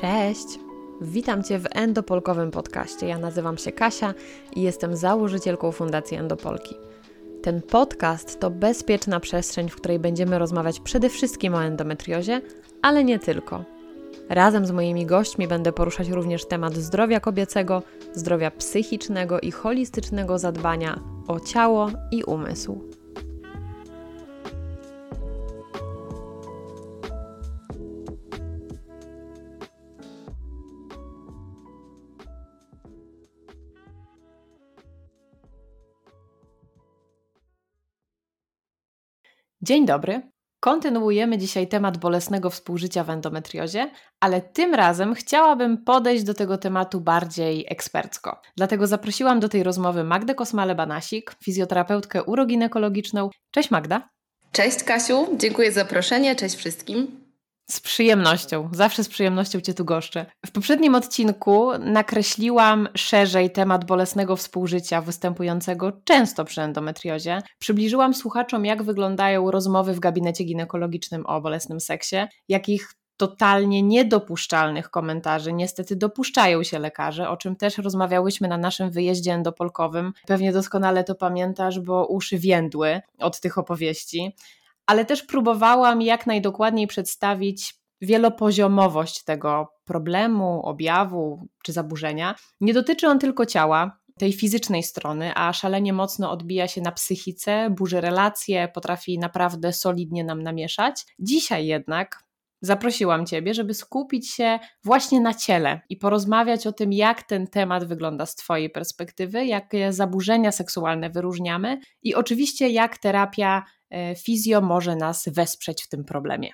Cześć! Witam Cię w Endopolkowym podcaście. Ja nazywam się Kasia i jestem założycielką Fundacji Endopolki. Ten podcast to bezpieczna przestrzeń, w której będziemy rozmawiać przede wszystkim o endometriozie, ale nie tylko. Razem z moimi gośćmi będę poruszać również temat zdrowia kobiecego, zdrowia psychicznego i holistycznego zadbania o ciało i umysł. Dzień dobry. Kontynuujemy dzisiaj temat bolesnego współżycia w endometriozie, ale tym razem chciałabym podejść do tego tematu bardziej ekspercko. Dlatego zaprosiłam do tej rozmowy Magdę Kosmale-Banasik, fizjoterapeutkę uroginekologiczną. Cześć Magda. Cześć Kasiu, dziękuję za zaproszenie, cześć wszystkim. Z przyjemnością, zawsze z przyjemnością Cię tu goszczę. W poprzednim odcinku nakreśliłam szerzej temat bolesnego współżycia występującego często przy endometriozie. Przybliżyłam słuchaczom, jak wyglądają rozmowy w gabinecie ginekologicznym o bolesnym seksie, jakich totalnie niedopuszczalnych komentarzy niestety dopuszczają się lekarze, o czym też rozmawiałyśmy na naszym wyjeździe endopolkowym. Pewnie doskonale to pamiętasz, bo uszy więdły od tych opowieści ale też próbowałam jak najdokładniej przedstawić wielopoziomowość tego problemu, objawu czy zaburzenia. Nie dotyczy on tylko ciała, tej fizycznej strony, a szalenie mocno odbija się na psychice, burzy relacje, potrafi naprawdę solidnie nam namieszać. Dzisiaj jednak zaprosiłam Ciebie, żeby skupić się właśnie na ciele i porozmawiać o tym, jak ten temat wygląda z Twojej perspektywy, jakie zaburzenia seksualne wyróżniamy i oczywiście jak terapia fizjo może nas wesprzeć w tym problemie.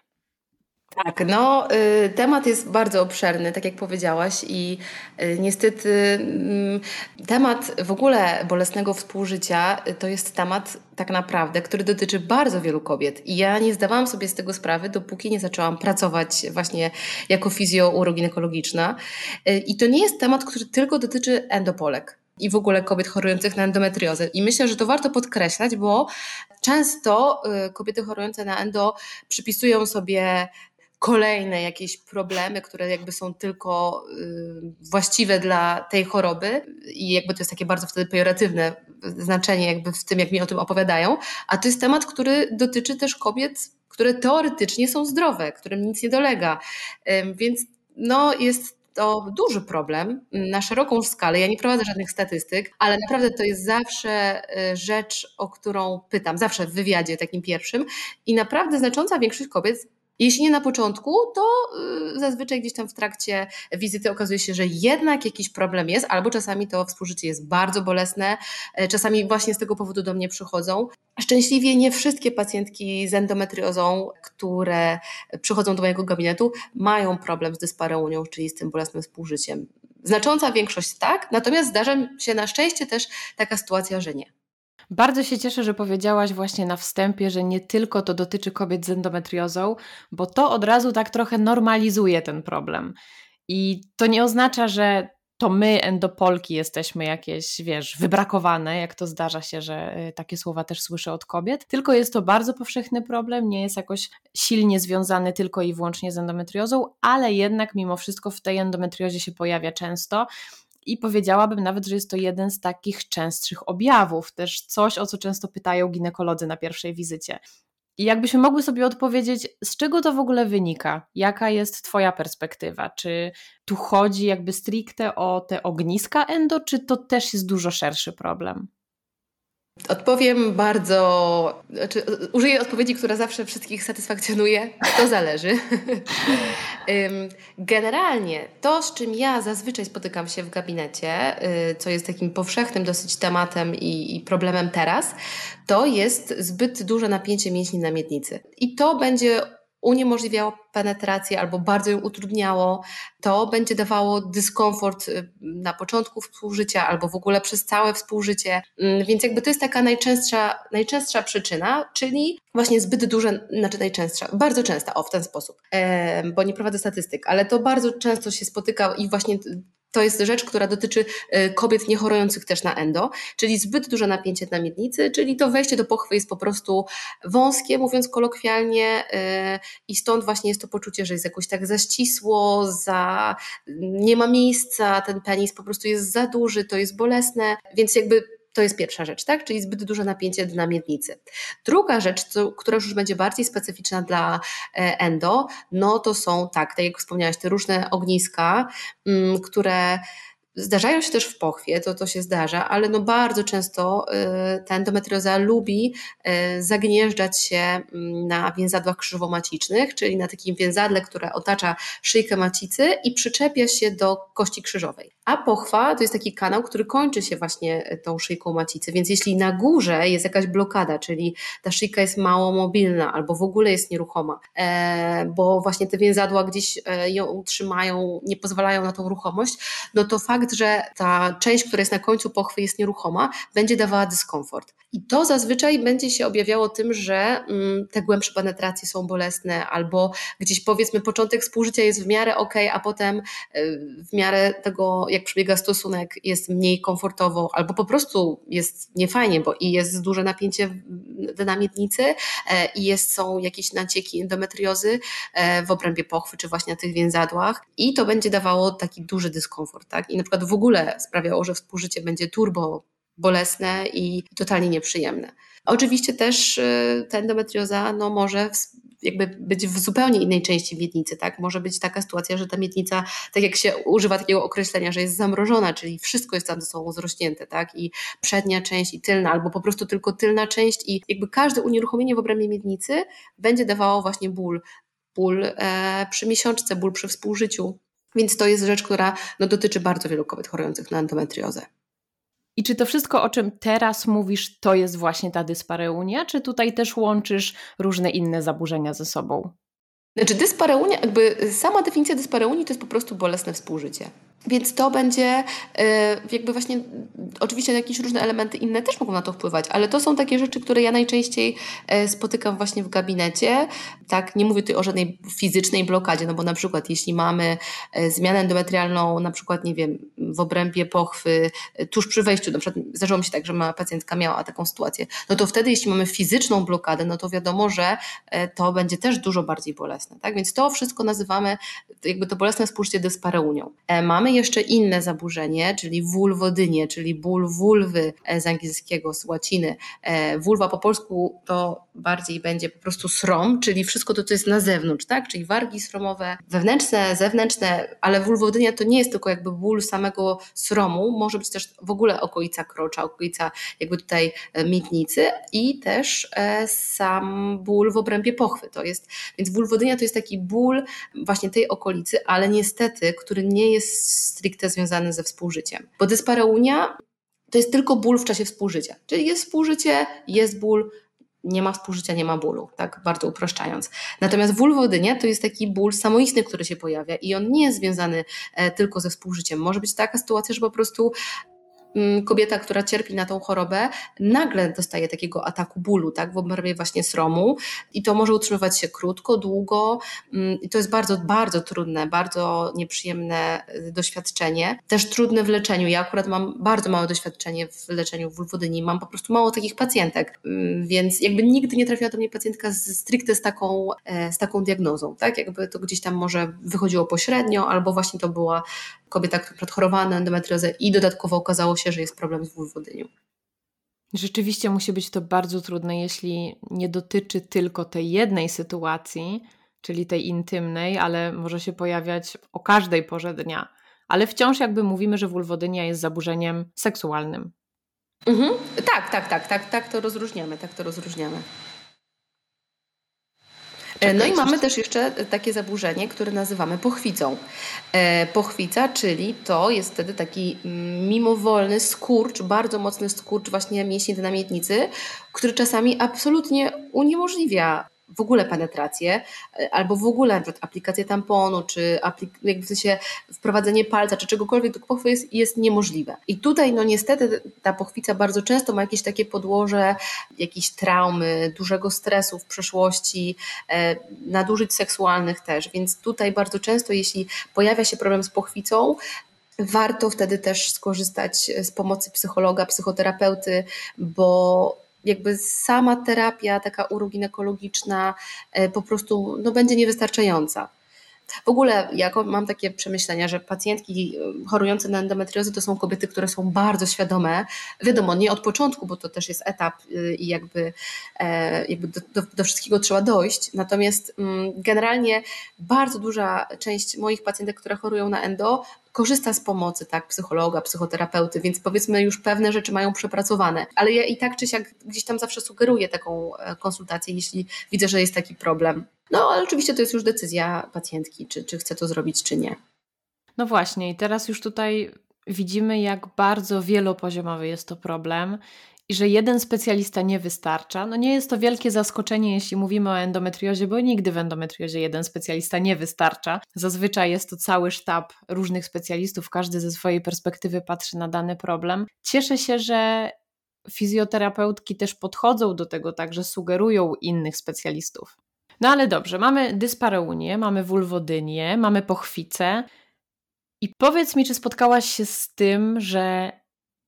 Tak, no y, temat jest bardzo obszerny, tak jak powiedziałaś i y, niestety mm, temat w ogóle bolesnego współżycia y, to jest temat tak naprawdę, który dotyczy bardzo wielu kobiet. I ja nie zdawałam sobie z tego sprawy, dopóki nie zaczęłam pracować właśnie jako fizjo-uroginekologiczna i to nie jest temat, który tylko dotyczy endopolek i w ogóle kobiet chorujących na endometriozę. I myślę, że to warto podkreślać, bo często y, kobiety chorujące na endo przypisują sobie kolejne jakieś problemy, które jakby są tylko y, właściwe dla tej choroby. I jakby to jest takie bardzo wtedy pejoratywne znaczenie jakby w tym, jak mi o tym opowiadają, a to jest temat, który dotyczy też kobiet, które teoretycznie są zdrowe, którym nic nie dolega, więc no jest to duży problem na szeroką skalę. Ja nie prowadzę żadnych statystyk, ale naprawdę to jest zawsze y, rzecz, o którą pytam, zawsze w wywiadzie takim pierwszym. I naprawdę znacząca większość kobiet jeśli nie na początku, to y, zazwyczaj gdzieś tam w trakcie wizyty okazuje się, że jednak jakiś problem jest, albo czasami to współżycie jest bardzo bolesne, e, czasami właśnie z tego powodu do mnie przychodzą. Szczęśliwie nie wszystkie pacjentki z endometriozą, które przychodzą do mojego gabinetu, mają problem z dyspareunią, czyli z tym bolesnym współżyciem. Znacząca większość tak, natomiast zdarza się na szczęście też taka sytuacja, że nie. Bardzo się cieszę, że powiedziałaś właśnie na wstępie, że nie tylko to dotyczy kobiet z endometriozą, bo to od razu tak trochę normalizuje ten problem. I to nie oznacza, że to my, endopolki, jesteśmy jakieś, wiesz, wybrakowane, jak to zdarza się, że y, takie słowa też słyszę od kobiet, tylko jest to bardzo powszechny problem, nie jest jakoś silnie związany tylko i wyłącznie z endometriozą, ale jednak mimo wszystko w tej endometriozie się pojawia często i powiedziałabym nawet, że jest to jeden z takich częstszych objawów, też coś, o co często pytają ginekolodzy na pierwszej wizycie. I jakbyśmy mogły sobie odpowiedzieć, z czego to w ogóle wynika? Jaka jest Twoja perspektywa? Czy tu chodzi jakby stricte o te ogniska endo, czy to też jest dużo szerszy problem? Odpowiem bardzo, znaczy użyję odpowiedzi, która zawsze wszystkich satysfakcjonuje. To zależy. Generalnie to, z czym ja zazwyczaj spotykam się w gabinecie, y, co jest takim powszechnym dosyć tematem i, i problemem teraz, to jest zbyt duże napięcie mięśni na miednicy. I to będzie uniemożliwiało penetrację albo bardzo ją utrudniało, to będzie dawało dyskomfort y, na początku współżycia albo w ogóle przez całe współżycie. Mm, więc jakby to jest taka najczęstsza, najczęstsza przyczyna, czyli właśnie zbyt duże, znaczy najczęstsza, bardzo częsta, o w ten sposób, bo nie prowadzę statystyk, ale to bardzo często się spotyka i właśnie to jest rzecz, która dotyczy e, kobiet niechorujących też na endo, czyli zbyt duże napięcie na miednicy, czyli to wejście do pochwy jest po prostu wąskie, mówiąc kolokwialnie e, i stąd właśnie jest to poczucie, że jest jakoś tak za ścisło, za, nie ma miejsca, ten penis po prostu jest za duży, to jest bolesne, więc jakby to jest pierwsza rzecz, tak? czyli zbyt duże napięcie na miednicy. Druga rzecz, co, która już będzie bardziej specyficzna dla e, endo, no to są, tak, tak jak wspomniałaś, te różne ogniska, mm, które Zdarzają się też w pochwie, to, to się zdarza, ale no bardzo często y, ta endometrioza lubi y, zagnieżdżać się mm, na więzadłach krzywomacicznych, czyli na takim więzadle, które otacza szyjkę macicy i przyczepia się do kości krzyżowej. A pochwa to jest taki kanał, który kończy się właśnie tą szyjką macicy, więc jeśli na górze jest jakaś blokada, czyli ta szyjka jest mało mobilna albo w ogóle jest nieruchoma, e, bo właśnie te więzadła gdzieś e, ją trzymają, nie pozwalają na tą ruchomość, no to fakt że ta część, która jest na końcu pochwy jest nieruchoma, będzie dawała dyskomfort. I to zazwyczaj będzie się objawiało tym, że mm, te głębsze penetracje są bolesne, albo gdzieś powiedzmy początek współżycia jest w miarę ok, a potem w miarę tego, jak przebiega stosunek, jest mniej komfortowo, albo po prostu jest niefajnie, bo i jest duże napięcie na miednicy, e, i jest, są jakieś nacieki endometriozy e, w obrębie pochwy, czy właśnie na tych więzadłach, i to będzie dawało taki duży dyskomfort. Tak? I na przykład w ogóle sprawiało, że współżycie będzie turbo bolesne i totalnie nieprzyjemne. Oczywiście też y, ta endometrioza no, może jakby być w zupełnie innej części miednicy, tak? Może być taka sytuacja, że ta miednica, tak jak się używa takiego określenia, że jest zamrożona, czyli wszystko jest tam ze sobą zrośnięte, tak? I przednia część i tylna, albo po prostu tylko tylna część i jakby każde unieruchomienie w obrębie miednicy będzie dawało właśnie ból. Ból e, przy miesiączce, ból przy współżyciu. Więc to jest rzecz, która no, dotyczy bardzo wielu kobiet chorujących na endometriozę. I czy to wszystko, o czym teraz mówisz, to jest właśnie ta dyspareunia, czy tutaj też łączysz różne inne zaburzenia ze sobą? Znaczy dyspareunia, jakby sama definicja dyspareunii to jest po prostu bolesne współżycie. Więc to będzie e, jakby właśnie, oczywiście jakieś różne elementy inne też mogą na to wpływać, ale to są takie rzeczy, które ja najczęściej e, spotykam właśnie w gabinecie. Tak, nie mówię tutaj o żadnej fizycznej blokadzie, no bo na przykład jeśli mamy e, zmianę endometrialną, na przykład, nie wiem, w obrębie pochwy, tuż przy wejściu, na przykład zdarzyło mi się tak, że ma pacjentka miała taką sytuację, no to wtedy jeśli mamy fizyczną blokadę, no to wiadomo, że to będzie też dużo bardziej bolesne, tak? Więc to wszystko nazywamy jakby to bolesne współżycie dyspareunią. Mamy jeszcze inne zaburzenie, czyli wulwodynie, czyli ból wulwy e, z angielskiego, z łaciny. E, wulwa po polsku to bardziej będzie po prostu srom, czyli wszystko to, co jest na zewnątrz, tak? Czyli wargi sromowe, wewnętrzne, zewnętrzne, ale wulwodynia to nie jest tylko jakby ból samego sromu, może być też w ogóle okolica krocza, okolica jakby tutaj e, miednicy i też sam ból w obrębie pochwy. To jest, więc wulwodynia to jest taki ból właśnie tej okolicy, ale niestety, który nie jest stricte związany ze współżyciem. Bo dyspareunia to jest tylko ból w czasie współżycia. Czyli jest współżycie, jest ból, nie ma współżycia, nie ma bólu, tak bardzo upraszczając. Natomiast wulwodynia to jest taki ból samoistny, który się pojawia i on nie jest związany e, tylko ze współżyciem. Może być taka sytuacja, że po prostu kobieta, która cierpi na tą chorobę, nagle dostaje takiego ataku bólu, tak, w obrębie właśnie sromu. I to może utrzymywać się krótko, długo. Mm, i to jest bardzo, bardzo trudne, bardzo nieprzyjemne y, doświadczenie. Też trudne w leczeniu. Ja akurat mam bardzo małe doświadczenie w leczeniu wulwodyni, mam po prostu mało takich pacjentek, mm, więc jakby nigdy nie trafiła do mnie pacjentka z, stricte z taką, e, z taką diagnozą, tak, jakby to gdzieś tam może wychodziło pośrednio, albo właśnie to była kobieta, która chorowała na endometriozę i dodatkowo okazało się, że jest problem z wulwodynią. Rzeczywiście musi być to bardzo trudne, jeśli nie dotyczy tylko tej jednej sytuacji, czyli tej intymnej, ale może się pojawiać o każdej porze dnia. Ale wciąż jakby mówimy, że wulwodynia jest zaburzeniem seksualnym. Mhm. Tak, tak, tak, tak, tak to rozróżniamy, tak to rozróżniamy. E, no i mamy też jeszcze takie zaburzenie, które nazywamy pochwicą. E, pochwica, czyli to jest wtedy taki mimowolny skurcz, bardzo mocny skurcz właśnie mięśni na miednicy, który czasami absolutnie uniemożliwia w ogóle penetrację, e, albo w ogóle aplikację tamponu, czy aplik- jakby w sensie wprowadzenie palca, czy czegokolwiek do pochwy jest, jest niemożliwe. I tutaj no niestety ta pochwica bardzo często ma jakieś takie podłoże, jakieś traumy, dużego stresu w przeszłości, e, nadużyć seksualnych też, więc tutaj bardzo często jeśli pojawia się problem z pochwicą, warto wtedy też skorzystać z pomocy psychologa, psychoterapeuty, bo jakby sama terapia taka uroginekologiczna e, po prostu no, będzie niewystarczająca. W ogóle ja mam takie przemyślenia, że pacjentki y, chorujące na endometriozę to są kobiety, które są bardzo świadome. Wiadomo, nie od początku, bo to też jest etap y, i jakby, e, jakby do, do, do, wszystkiego trzeba dojść. Natomiast mm, generalnie bardzo duża część moich pacjentek, które chorują na endo, korzysta z pomocy tak, psychologa, psychoterapeuty, więc powiedzmy już pewne rzeczy mają przepracowane. Ale ja i tak czy siak gdzieś tam zawsze sugeruję taką e, konsultację, jeśli widzę, że jest taki problem. No ale oczywiście to jest już decyzja pacjentki, czy, czy chce to zrobić, czy nie. No właśnie, i teraz już tutaj widzimy, jak bardzo wielopoziomowy jest to problem i że jeden specjalista nie wystarcza. No nie jest to wielkie zaskoczenie, jeśli mówimy o endometriozie, bo nigdy w endometriozie jeden specjalista nie wystarcza. Zazwyczaj jest to cały sztab różnych specjalistów, każdy ze swojej perspektywy patrzy na dany problem. Cieszę się, że fizjoterapeutki też podchodzą do tego tak, że sugerują innych specjalistów. No ale dobrze, mamy dyspareunię, mamy wulwodynię, mamy pochwicę. I powiedz mi, czy spotkałaś się z tym, że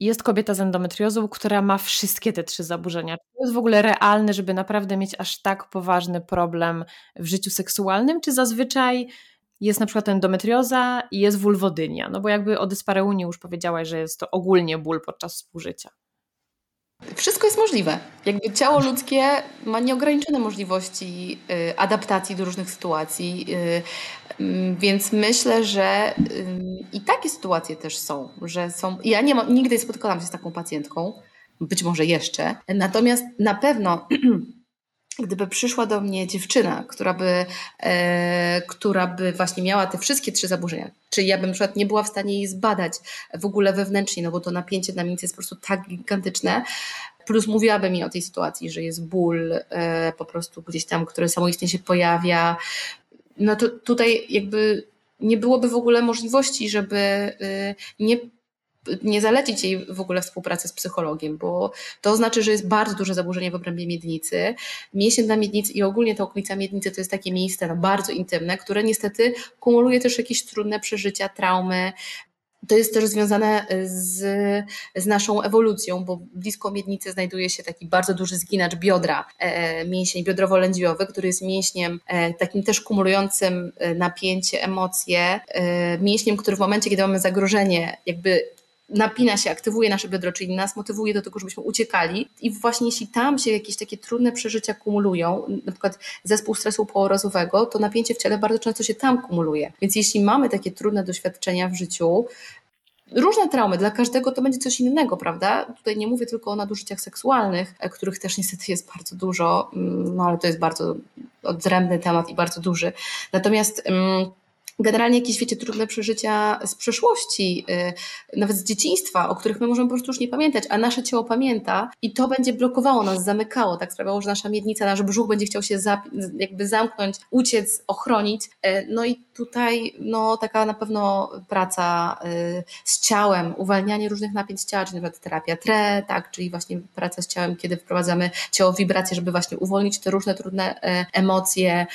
jest kobieta z endometriozą, która ma wszystkie te trzy zaburzenia. Czy to jest w ogóle realne, żeby naprawdę mieć aż tak poważny problem w życiu seksualnym, czy zazwyczaj jest na przykład endometrioza i jest wulwodynia? No bo jakby o dyspareunii już powiedziałaś, że jest to ogólnie ból podczas współżycia. Wszystko jest możliwe. Jakby ciało ludzkie ma nieograniczone możliwości y, adaptacji do różnych sytuacji, y, więc myślę, że y, i takie sytuacje też są, że są. Ja nie ma, nigdy nie spotkałam się z taką pacjentką, być może jeszcze, natomiast na pewno gdyby przyszła do mnie dziewczyna, która by, e, która by właśnie miała te wszystkie trzy zaburzenia, czyli ja bym na przykład nie była w stanie jej zbadać w ogóle wewnętrznie, no bo to napięcie na mięcie jest po prostu tak gigantyczne, plus mówiłaby mi o tej sytuacji, że jest ból e, po prostu gdzieś tam, który samoistnie się pojawia, no to tutaj jakby nie byłoby w ogóle możliwości, żeby e, nie nie zalecić jej w ogóle współpracy z psychologiem, bo to znaczy, że jest bardzo duże zaburzenie w obrębie miednicy. Mięsień na miednicy i ogólnie ta okolica miednicy to jest takie miejsce no, bardzo intymne, które niestety kumuluje też jakieś trudne przeżycia, traumy, to jest też związane z, z naszą ewolucją, bo blisko miednicy znajduje się taki bardzo duży zginacz biodra, e, mięsień biodrowo-lędźwiowy, który jest mięśniem e, takim też kumulującym e, napięcie, emocje, e, mięśniem, który w momencie, kiedy mamy zagrożenie, jakby napina się, aktywuje nasze biodro, czyli nas motywuje do tego, żebyśmy uciekali. I właśnie jeśli tam się jakieś takie trudne przeżycia kumulują, na przykład zespół stresu poorozowego, to napięcie w ciele bardzo często się tam kumuluje. Więc jeśli mamy takie trudne doświadczenia w życiu, różne traumy, dla każdego to będzie coś innego, prawda? Tutaj nie mówię tylko o nadużyciach seksualnych, e, których też niestety jest bardzo dużo, mm, no ale to jest bardzo odrębny temat i bardzo duży. Natomiast um, generalnie jakieś, wiecie, trudne przeżycia z przeszłości, y, nawet z dzieciństwa, o których my możemy po prostu już nie pamiętać, a nasze ciało pamięta i to będzie blokowało nas, zamykało, tak sprawiało, że nasza miednica, nasz brzuch będzie chciał się jakby zamknąć, uciec, ochronić. Y, no i tutaj no, taka na pewno praca y, z ciałem, uwalnianie różnych napięć ciała, czyli na przykład terapia TRE, tak, czyli właśnie praca z ciałem, kiedy wprowadzamy ciało wibracje, żeby właśnie uwolnić te różne trudne emocje,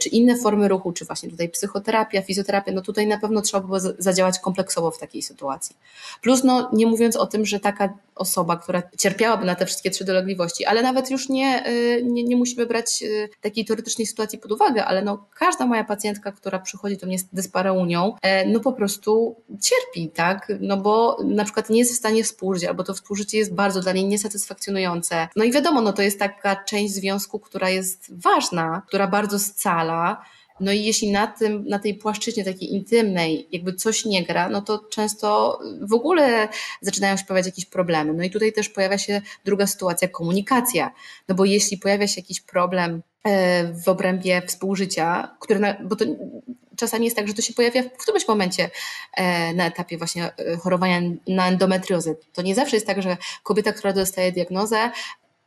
czy inne formy ruchu, czy właśnie tutaj psychoterapia, fizjoterapię, no tutaj na pewno trzeba było zadziałać kompleksowo w takiej sytuacji. Plus, no nie mówiąc o tym, że taka osoba, która cierpiałaby na te wszystkie trzy dolegliwości, ale nawet już nie, y, nie, nie musimy brać y, takiej teoretycznej sytuacji pod uwagę, ale no każda moja pacjentka, która przychodzi do mnie z dyspareunią, e, no po prostu cierpi, tak? No bo na przykład nie jest w stanie współżyć, albo to współżycie jest bardzo dla niej niesatysfakcjonujące. No i wiadomo, no to jest taka część związku, która jest ważna, która bardzo scala, no i jeśli na, tym, na tej płaszczyźnie takiej intymnej jakby coś nie gra, no to często w ogóle zaczynają się pojawiać jakieś problemy. No i tutaj też pojawia się druga sytuacja, komunikacja. No bo jeśli pojawia się jakiś problem e, w obrębie współżycia, który, na, bo to czasami jest tak, że to się pojawia w którymś momencie e, na etapie właśnie e, chorowania na endometriozę. To nie zawsze jest tak, że kobieta, która dostaje diagnozę,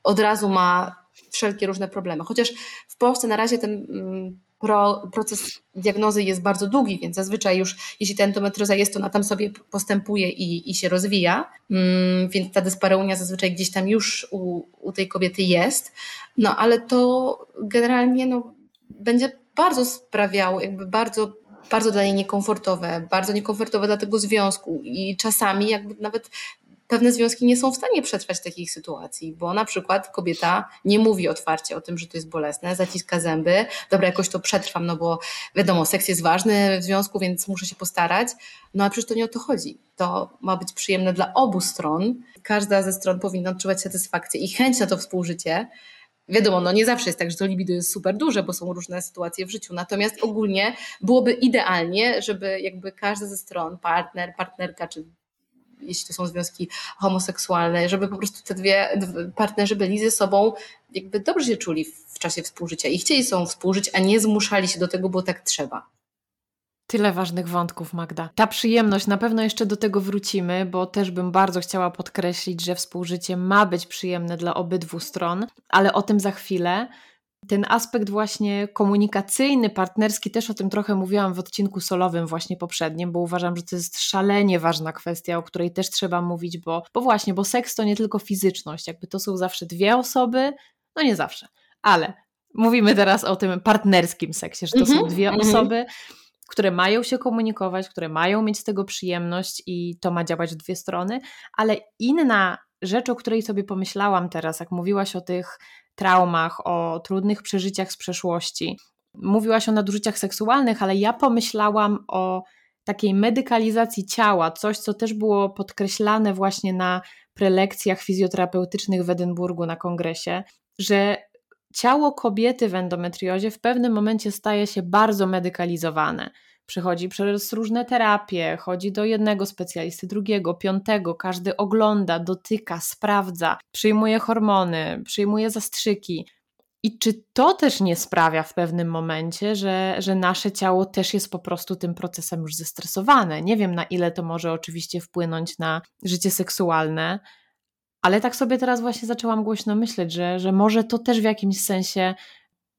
od razu ma wszelkie różne problemy. Chociaż w Polsce na razie ten mm, pro, proces diagnozy jest bardzo długi, więc zazwyczaj już jeśli ta endometrioza jest, to ona tam sobie postępuje i, i się rozwija, mm, więc ta dyspareunia zazwyczaj gdzieś tam już u, u tej kobiety jest, no ale to generalnie no, będzie bardzo sprawiało, jakby bardzo bardzo dla niej niekomfortowe, bardzo niekomfortowe dla tego związku. I czasami jakby nawet pewne związki nie są w stanie przetrwać takich sytuacji, bo na przykład kobieta nie mówi otwarcie o tym, że to jest bolesne, zaciska zęby, dobra, jakoś to przetrwam, no bo wiadomo, seks jest ważny w związku, więc muszę się postarać, no a przecież to nie o to chodzi. To ma być przyjemne dla obu stron. Każda ze stron powinna odczuwać satysfakcję i chęć na to współżycie, Wiadomo, no nie zawsze jest tak, że to libido jest super duże, bo są różne sytuacje w życiu. Natomiast ogólnie byłoby idealnie, żeby jakby każda ze stron, partner, partnerka czy jeśli to są związki homoseksualne, żeby po prostu te dwie partnerzy byli ze sobą jakby dobrze się czuli w czasie współżycia i chcieli są współżyć, a nie zmuszali się do tego, bo tak trzeba. Tyle ważnych wątków, Magda. Ta przyjemność, na pewno jeszcze do tego wrócimy, bo też bym bardzo chciała podkreślić, że współżycie ma być przyjemne dla obydwu stron, ale o tym za chwilę. Ten aspekt właśnie komunikacyjny, partnerski, też o tym trochę mówiłam w odcinku solowym właśnie poprzednim, bo uważam, że to jest szalenie ważna kwestia, o której też trzeba mówić, bo, bo właśnie, bo seks to nie tylko fizyczność, jakby to są zawsze dwie osoby, no nie zawsze, ale mówimy teraz o tym partnerskim seksie, że to mm -hmm, są mhm, dwie mm -hmm. osoby, które mają się komunikować, które mają mieć z tego przyjemność i to ma działać w dwie strony, ale inna rzecz, o której sobie pomyślałam teraz, jak mówiłaś o tych traumach, o trudnych przeżyciach z przeszłości. Mówiłaś o nadużyciach seksualnych, ale ja pomyślałam o takiej medykalizacji ciała, coś, co też było podkreślane właśnie na prelekcjach fizjoterapeutycznych w Edynburgu na kongresie, że ciało kobiety w endometriozie w pewnym momencie staje się bardzo medykalizowane. Przechodzi przez różne terapie, chodzi do jednego specjalisty, drugiego, piątego, każdy ogląda, dotyka, sprawdza, przyjmuje hormony, przyjmuje zastrzyki. I czy to też nie sprawia w pewnym momencie, że, że nasze ciało też jest po prostu tym procesem już zestresowane? Nie wiem, na ile to może oczywiście wpłynąć na życie seksualne, ale tak sobie teraz właśnie zaczęłam głośno myśleć, że, że może to też w jakimś sensie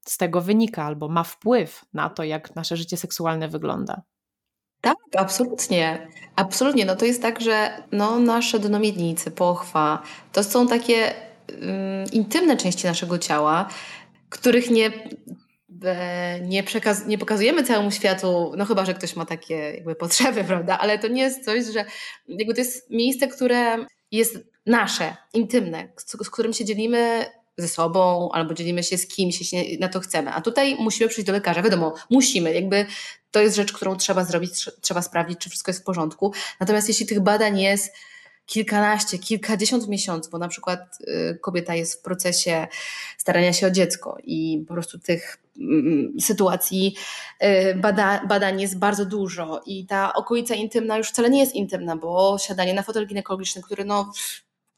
z tego wynika albo ma wpływ na to, jak nasze życie seksualne wygląda. Tak, absolutnie. Absolutnie. No to jest tak, że no, nasze dno miednicy, pochwa, to są takie um, intymne części naszego ciała, których nie, nie, przekaz- nie pokazujemy całemu światu, no chyba, że ktoś ma takie jakby potrzeby, prawda? Ale to nie jest coś, że jakby to jest miejsce, które jest nasze, intymne, z, z którym się dzielimy ze sobą albo dzielimy się z kimś, jeśli na to chcemy. A tutaj musimy przyjść do lekarza. Wiadomo, musimy, jakby to jest rzecz, którą trzeba zrobić, trzeba sprawdzić, czy wszystko jest w porządku. Natomiast jeśli tych badań jest kilkanaście, kilkadziesiąt miesięcy, bo na przykład y, kobieta jest w procesie starania się o dziecko i po prostu tych mm, sytuacji y, bada, badań jest bardzo dużo i ta okolica intymna już wcale nie jest intymna, bo siadanie na fotel ginekologiczny, który no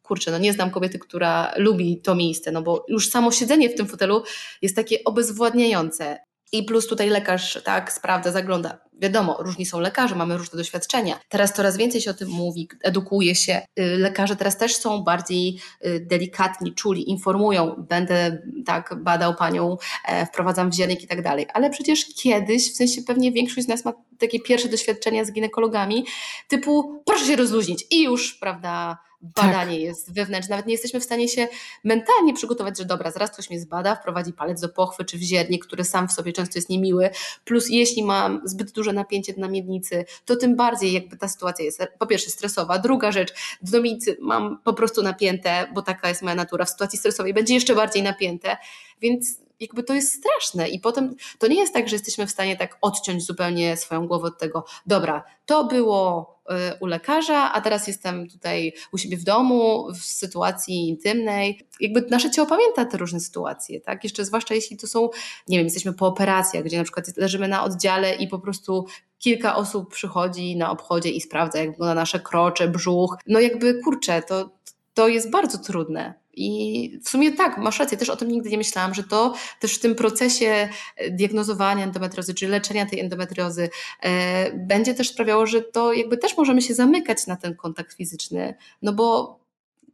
kurczę, no nie znam kobiety, która lubi to miejsce, no bo już samo siedzenie w tym fotelu jest takie obezwładniające. I plus tutaj lekarz tak sprawdza, zagląda. Wiadomo, różni są lekarze, mamy różne doświadczenia. Teraz coraz więcej się o tym mówi, edukuje się. Y, lekarze teraz też są bardziej y, delikatni, czuli, informują, będę tak badał panią, e, wprowadzam wziernik i tak dalej. Ale przecież kiedyś, w sensie pewnie większość z nas ma takie pierwsze doświadczenia z ginekologami, typu proszę się rozluźnić i już, prawda, badanie tak. jest wewnętrzne. Nawet nie jesteśmy w stanie się mentalnie przygotować, że dobra, zaraz ktoś mnie zbada, wprowadzi palec do pochwy czy wziernik, który sam w sobie często jest niemiły. Plus jeśli mam zbyt duże napięcie na miednicy, to tym bardziej jakby ta sytuacja jest po pierwsze stresowa. Druga rzecz, w domicy mam po prostu napięte, bo taka jest moja natura. W sytuacji stresowej będzie jeszcze bardziej napięte, więc jakby to jest straszne i potem to nie jest tak, że jesteśmy w stanie tak odciąć zupełnie swoją głowę od tego, dobra, to było y, u lekarza, a teraz jestem tutaj u siebie w domu, w sytuacji intymnej. Jakby nasze ciało pamięta te różne sytuacje, tak? Jeszcze zwłaszcza jeśli to są, nie wiem, jesteśmy po operacjach, gdzie na przykład leżymy na oddziale i po prostu kilka osób przychodzi na obchodzie i sprawdza, jak wygląda nasze krocze, brzuch. No jakby, kurczę, to, to jest bardzo trudne. I w sumie tak, masz rację, też o tym nigdy nie myślałam, że to też w tym procesie e, diagnozowania endometriozy, czy leczenia tej endometriozy e, będzie też sprawiało, że to jakby też możemy się zamykać na ten kontakt fizyczny, no bo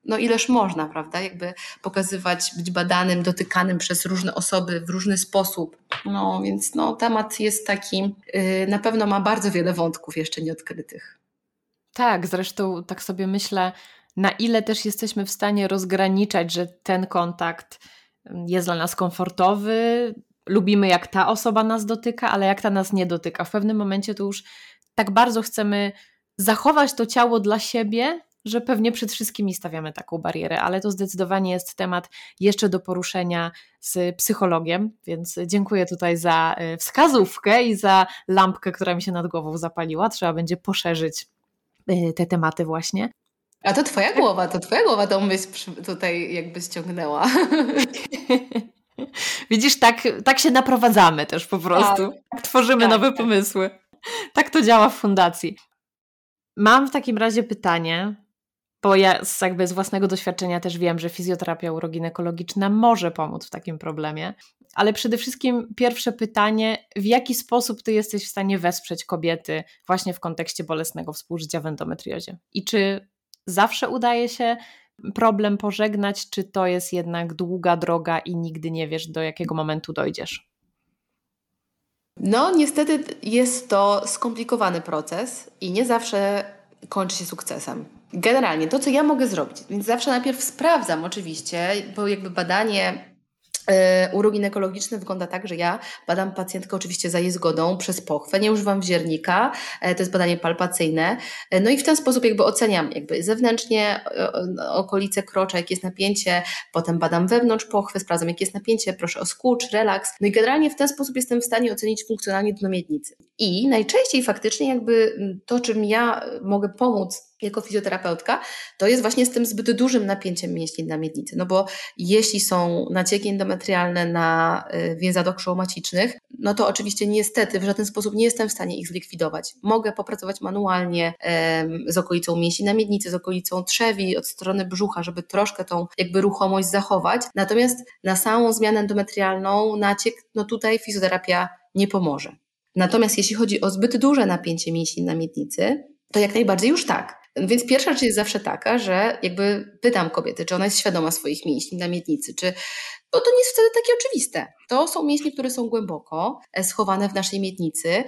no ileż można, prawda? Jakby pokazywać, być badanym, dotykanym przez różne osoby w różny sposób. No więc no, temat jest taki, yy, na pewno ma bardzo wiele wątków jeszcze nieodkrytych. Tak, zresztą tak sobie myślę, na ile też jesteśmy w stanie rozgraniczać, że ten kontakt jest dla nas komfortowy, lubimy, jak ta osoba nas dotyka, ale jak ta nas nie dotyka. W pewnym momencie to już tak bardzo chcemy zachować to ciało dla siebie, że pewnie przed wszystkimi stawiamy taką barierę, ale to zdecydowanie jest temat jeszcze do poruszenia z psychologiem, więc dziękuję tutaj za e, wskazówkę i za lampkę, która mi się nad głową zapaliła. Trzeba będzie poszerzyć e, te tematy właśnie. A to twoja głowa, to twoja głowa tą myśl tutaj jakby ściągnęła. Widzisz, tak, tak się naprowadzamy też po prostu. Tak, tak tworzymy tak, nowe tak. pomysły. Tak to działa w fundacji. Mam w takim razie pytanie, bo ja z, jakby z własnego doświadczenia też wiem, że fizjoterapia uroginekologiczna może pomóc w takim problemie, ale przede wszystkim pierwsze pytanie, w jaki sposób ty jesteś w stanie wesprzeć kobiety właśnie w kontekście bolesnego współżycia w endometriozie? I czy zawsze udaje się problem pożegnać, czy to jest jednak długa droga i nigdy nie wiesz, do jakiego momentu dojdziesz? No, niestety jest to skomplikowany proces i nie zawsze kończy się sukcesem. Generalnie to, co ja mogę zrobić, więc zawsze najpierw sprawdzam oczywiście, bo jakby badanie uroginekologiczny wygląda tak, że ja badam pacjentkę oczywiście za jej zgodą przez pochwę, nie używam wziernika, e, to jest badanie palpacyjne, e, no i w ten sposób jakby oceniam jakby zewnętrznie okolice krocza, jakie jest napięcie, potem badam wewnątrz pochwy, sprawdzam jakie jest napięcie, proszę o skurcz, relaks, no i generalnie w ten sposób jestem w stanie ocenić funkcjonalnie dno miednicy. I najczęściej faktycznie jakby to, czym ja mogę pomóc jako fizjoterapeutka, to jest właśnie z tym zbyt dużym napięciem mięśni na miednicy. No bo jeśli są nacieki endometrialne na y, więzadłach szołomacicznych, no to oczywiście niestety w żaden sposób nie jestem w stanie ich zlikwidować. Mogę popracować manualnie z okolicą mięśni na miednicy, z okolicą trzewi, od strony brzucha, żeby troszkę tą jakby ruchomość zachować. Natomiast na samą zmianę endometrialną, naciek, no tutaj fizjoterapia nie pomoże. Natomiast jeśli chodzi o zbyt duże napięcie mięśni na miednicy, to jak najbardziej już tak. Więc pierwsza rzecz jest zawsze taka, że jakby pytam kobiety, czy ona jest świadoma swoich mięśni na miednicy, czy bo to nie jest wtedy takie oczywiste. To są mięśnie, które są głęboko e, schowane w naszej miednicy.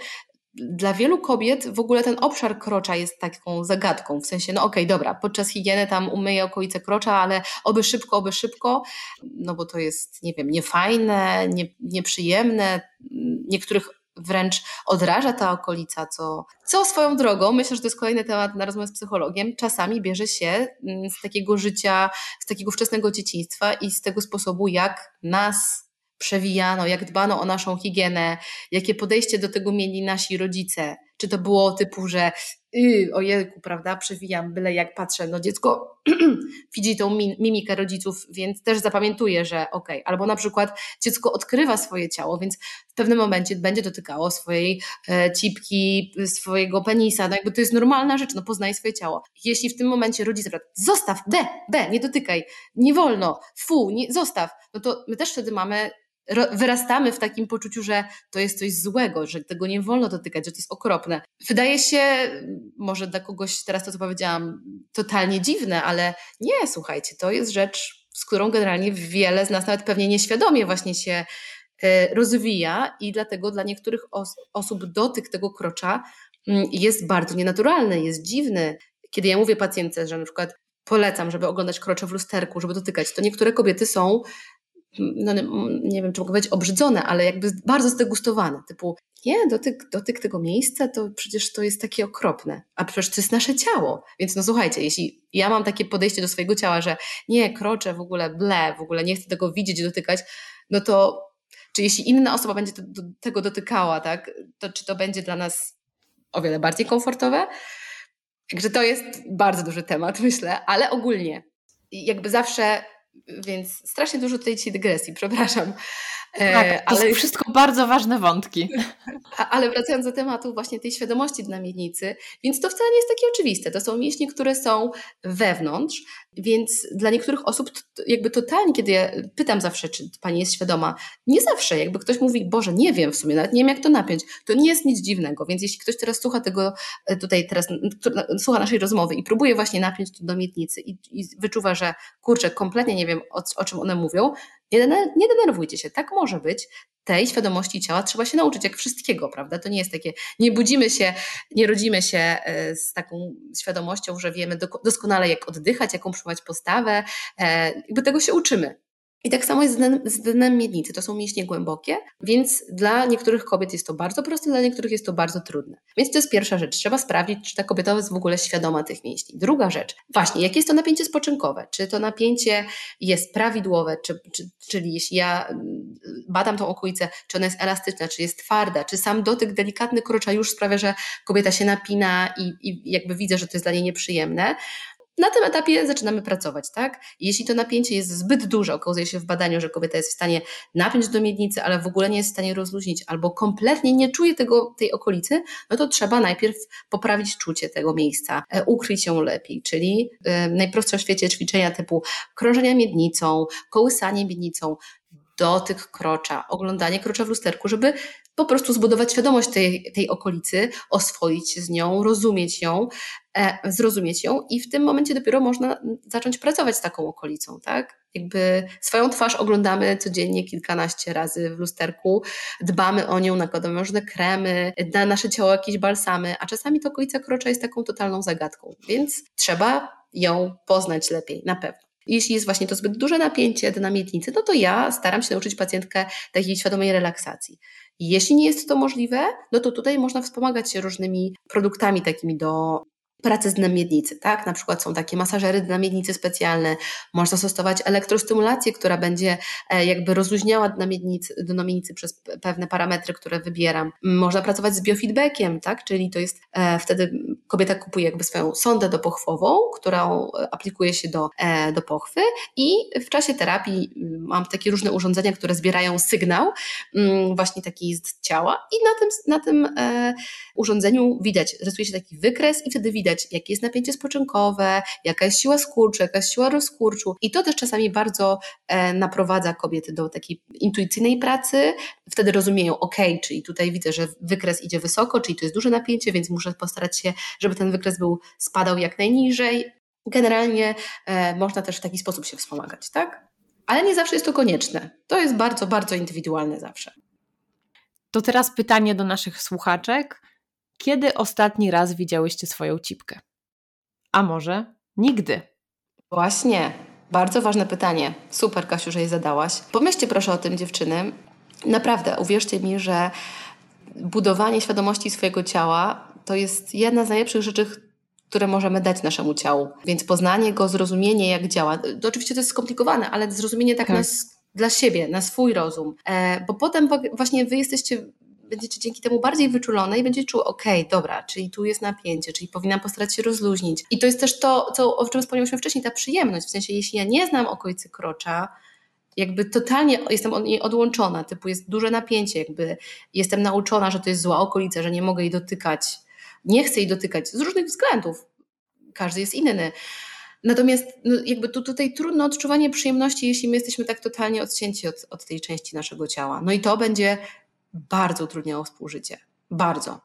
Dla wielu kobiet w ogóle ten obszar krocza jest taką zagadką, w sensie, no okej, okay, dobra, podczas higieny tam umyję okolice krocza, ale oby szybko, oby szybko, no bo to jest, nie wiem, niefajne, nie, nieprzyjemne. Niektórych wręcz odraża ta okolica, co, co swoją drogą, myślę, że to jest kolejny temat na rozmowę z psychologiem, czasami bierze się mm, z takiego życia, z takiego wczesnego dzieciństwa i z tego sposobu, jak nas przewijano, jak dbano o naszą higienę, jakie podejście do tego mieli nasi rodzice. Czy to było typu, że ojejku, prawda, przewijam byle jak patrzę, no dziecko widzi tą mimikę rodziców, więc też zapamiętuje, że okej. Okay. Albo na przykład dziecko odkrywa swoje ciało, więc w pewnym momencie będzie dotykało swojej e, cipki, swojego penisa, no jakby to jest normalna rzecz, no poznaje swoje ciało. Jeśli w tym momencie rodzic zostaw, B, B, nie dotykaj, nie wolno, fu, nie, zostaw, no to my też wtedy mamy wyrastamy w takim poczuciu, że to jest coś złego, że tego nie wolno dotykać, że to jest okropne. Wydaje się, może dla kogoś teraz to, co powiedziałam, totalnie dziwne, ale nie, słuchajcie, to jest rzecz, z którą generalnie wiele z nas nawet pewnie nieświadomie właśnie się e, rozwija i dlatego dla niektórych os osób dotyk tego krocza mm, jest bardzo nienaturalny, jest dziwny. Kiedy ja mówię pacjentce, że na przykład polecam, żeby oglądać krocze w lusterku, żeby dotykać, to niektóre kobiety są no, nie wiem, czy mogę powiedzieć obrzydzone, ale jakby bardzo zdegustowane, typu nie, dotyk, dotyk tego miejsca to przecież to jest takie okropne, a przecież to jest nasze ciało. Więc no słuchajcie, jeśli ja mam takie podejście do swojego ciała, że nie, kroczę w ogóle, ble, w ogóle nie chcę tego widzieć, dotykać, no to czy jeśli inna osoba będzie to, do, tego dotykała, tak, to czy to będzie dla nas o wiele bardziej komfortowe? Także to jest bardzo duży temat, myślę, ale ogólnie jakby zawsze więc strasznie dużo tutaj dzisiaj dygresji, przepraszam. E, tak, to ale... są wszystko bardzo ważne wątki. Ale wracając do tematu właśnie tej świadomości dla miednicy, więc to wcale nie jest takie oczywiste. To są mięśnie, które są wewnątrz, więc dla niektórych osób jakby totalnie, kiedy ja pytam zawsze, czy pani jest świadoma, nie zawsze, jakby ktoś mówi, Boże, nie wiem w sumie, nawet nie wiem jak to napiąć, to nie jest nic dziwnego, więc jeśli ktoś teraz słucha tego, e, tutaj teraz słucha naszej rozmowy i próbuje właśnie napiąć to do miednicy i, i wyczuwa, że kurczę, kompletnie nie wiem o, o czym one mówią, nie, denerwujcie się, tak może być. Tej świadomości ciała trzeba się nauczyć, jak wszystkiego, prawda? To nie jest takie, nie budzimy się, nie rodzimy się e, z taką świadomością, że wiemy doskonale, jak oddychać, jaką przyjmować postawę. E, jakby tego się uczymy. I tak samo jest z dnem miednicy. To są mięśnie głębokie, więc dla niektórych kobiet jest to bardzo proste, dla niektórych jest to bardzo trudne. Więc to jest pierwsza rzecz. Trzeba sprawdzić, czy ta kobieta jest w ogóle świadoma tych mięśni. Druga rzecz, właśnie, jakie jest to napięcie spoczynkowe? Czy to napięcie jest prawidłowe, czy, czy, czyli jeśli ja mm, badam tą okolicę, czy ona jest elastyczna, czy jest twarda, czy sam dotyk delikatny krocza już sprawia, że kobieta się napina i, i jakby widzę, że to jest dla niej nieprzyjemne, na tym etapie zaczynamy pracować, tak? Jeśli to napięcie jest zbyt duże, okazuje się w badaniu, że kobieta jest w stanie napiąć do miednicy, ale w ogóle nie jest w stanie rozluźnić, albo kompletnie nie czuje tego, tej okolicy, no to trzeba najpierw poprawić czucie tego miejsca, e, ukryć ją lepiej, czyli y, najprostsze w świecie ćwiczenia typu krążenia miednicą, kołysanie miednicą, dotyk krocza, oglądanie krocza w lusterku, żeby po prostu zbudować świadomość tej, tej okolicy, oswoić się z nią, rozumieć ją, e, zrozumieć ją i w tym momencie dopiero można zacząć pracować z taką okolicą, tak? Jakby swoją twarz oglądamy codziennie kilkanaście razy w lusterku, dbamy o nią, nakładamy różne kremy, na nasze ciało jakieś balsamy, a czasami to okolica krocza jest taką totalną zagadką, więc trzeba ją poznać lepiej, na pewno. Jeśli jest właśnie to zbyt duże napięcie na miednicy, no to ja staram się nauczyć pacjentkę takiej świadomej relaksacji. Jeśli nie jest to możliwe, no to tutaj można wspomagać się różnymi produktami takimi do pracy z dnem tak? Na przykład są takie masażery dna miednicy specjalne, można stosować elektrostymulację, która będzie e, jakby rozluźniała dna miednicy, przez pewne parametry, które wybieram. Można pracować z biofeedbackiem, tak? Czyli to jest e, wtedy kobieta kupuje jakby swoją sondę dopochwową, którą aplikuje się do, e, do pochwy i w czasie terapii mm, mam takie różne urządzenia, które zbierają sygnał mm, właśnie taki z ciała i na tym, na tym urządzeniu widać, rysuje się taki wykres i wtedy widać widać, jakie jest napięcie spoczynkowe, jaka jest siła skurczu, jaka jest siła rozkurczu. I to też czasami bardzo e, naprowadza kobiety do takiej intuicyjnej pracy. Wtedy rozumieją, ok, czyli tutaj widzę, że wykres idzie wysoko, czyli to jest duże napięcie, więc muszę postarać się, żeby ten wykres był spadał jak najniżej. Generalnie e, można też w taki sposób się wspomagać, tak? Ale nie zawsze jest to konieczne. To jest bardzo, bardzo indywidualne zawsze. To teraz pytanie do naszych słuchaczek. Kiedy ostatni raz widziałyście swoją cipkę? A może nigdy? Właśnie, bardzo ważne pytanie. Super, Kasiu, że je zadałaś. Pomyślcie proszę o tym, dziewczyny. Naprawdę, uwierzcie mi, że budowanie świadomości swojego ciała to jest jedna z najlepszych rzeczy, które możemy dać naszemu ciału. Więc poznanie go, zrozumienie, jak działa. To oczywiście to jest skomplikowane, ale zrozumienie tak, tak. Nas, dla siebie, na swój rozum. E, bo potem właśnie wy jesteście będziecie dzięki temu bardziej wyczulone i będziecie czuły, okej, okay, dobra, czyli tu jest napięcie, czyli powinnam postarać się rozluźnić. I to jest też to, co, o czym wspomnieliśmy wcześniej, ta przyjemność. W sensie, jeśli ja nie znam okolicy krocza, jakby totalnie jestem od niej odłączona, typu jest duże napięcie, jakby jestem nauczona, że to jest zła okolica, że nie mogę jej dotykać, nie chcę jej dotykać z różnych względów. Każdy jest inny. Natomiast no, jakby tu, tutaj trudno odczuwanie przyjemności, jeśli my jesteśmy tak totalnie odcięci od, od tej części naszego ciała. No i to będzie bardzo utrudniało współżycie. Bardzo.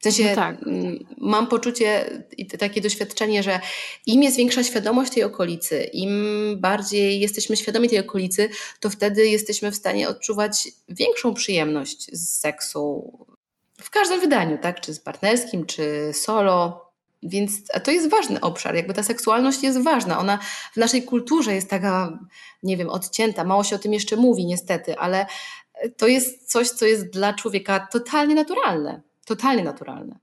W sensie no tak. Mm, mam poczucie i takie doświadczenie, że im jest większa świadomość tej okolicy, im bardziej jesteśmy świadomi tej okolicy, to wtedy jesteśmy w stanie odczuwać większą przyjemność z seksu w każdym wydaniu, tak? Czy z partnerskim, czy solo. Więc a to jest ważny obszar, jakby ta seksualność jest ważna. Ona w naszej kulturze jest taka, nie wiem, odcięta, mało się o tym jeszcze mówi niestety, ale to jest coś, co jest dla człowieka totalnie naturalne. Totalnie naturalne.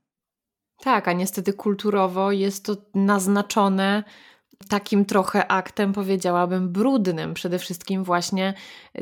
Tak, a niestety kulturowo jest to naznaczone takim trochę aktem, powiedziałabym, brudnym. Przede wszystkim właśnie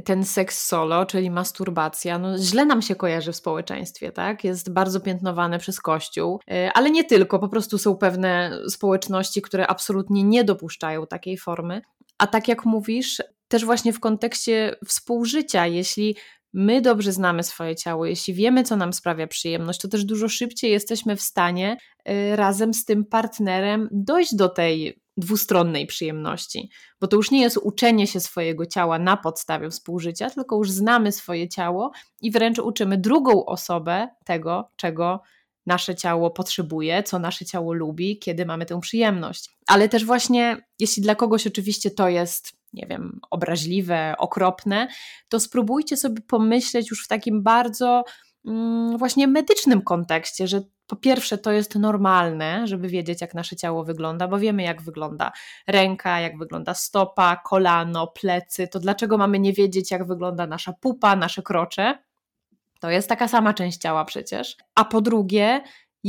ten seks solo, czyli masturbacja, no źle nam się kojarzy w społeczeństwie, tak? Jest bardzo piętnowane przez Kościół, y, ale nie tylko, po prostu są pewne społeczności, które absolutnie nie dopuszczają takiej formy. A tak jak mówisz, też właśnie w kontekście współżycia, jeśli my dobrze znamy swoje ciało, jeśli wiemy, co nam sprawia przyjemność, to też dużo szybciej jesteśmy w stanie y, razem z tym partnerem dojść do tej dwustronnej przyjemności, bo to już nie jest uczenie się swojego ciała na podstawie współżycia, tylko już znamy swoje ciało i wręcz uczymy drugą osobę tego, czego nasze ciało potrzebuje, co nasze ciało lubi, kiedy mamy tę przyjemność. Ale też właśnie, jeśli dla kogoś oczywiście to jest nie wiem, obraźliwe, okropne, to spróbujcie sobie pomyśleć już w takim bardzo mm, właśnie medycznym kontekście, że po pierwsze to jest normalne, żeby wiedzieć jak nasze ciało wygląda, bo wiemy jak wygląda ręka, jak wygląda stopa, kolano, plecy, to dlaczego mamy nie wiedzieć jak wygląda nasza pupa, nasze krocze? To jest taka sama część ciała przecież. A po drugie,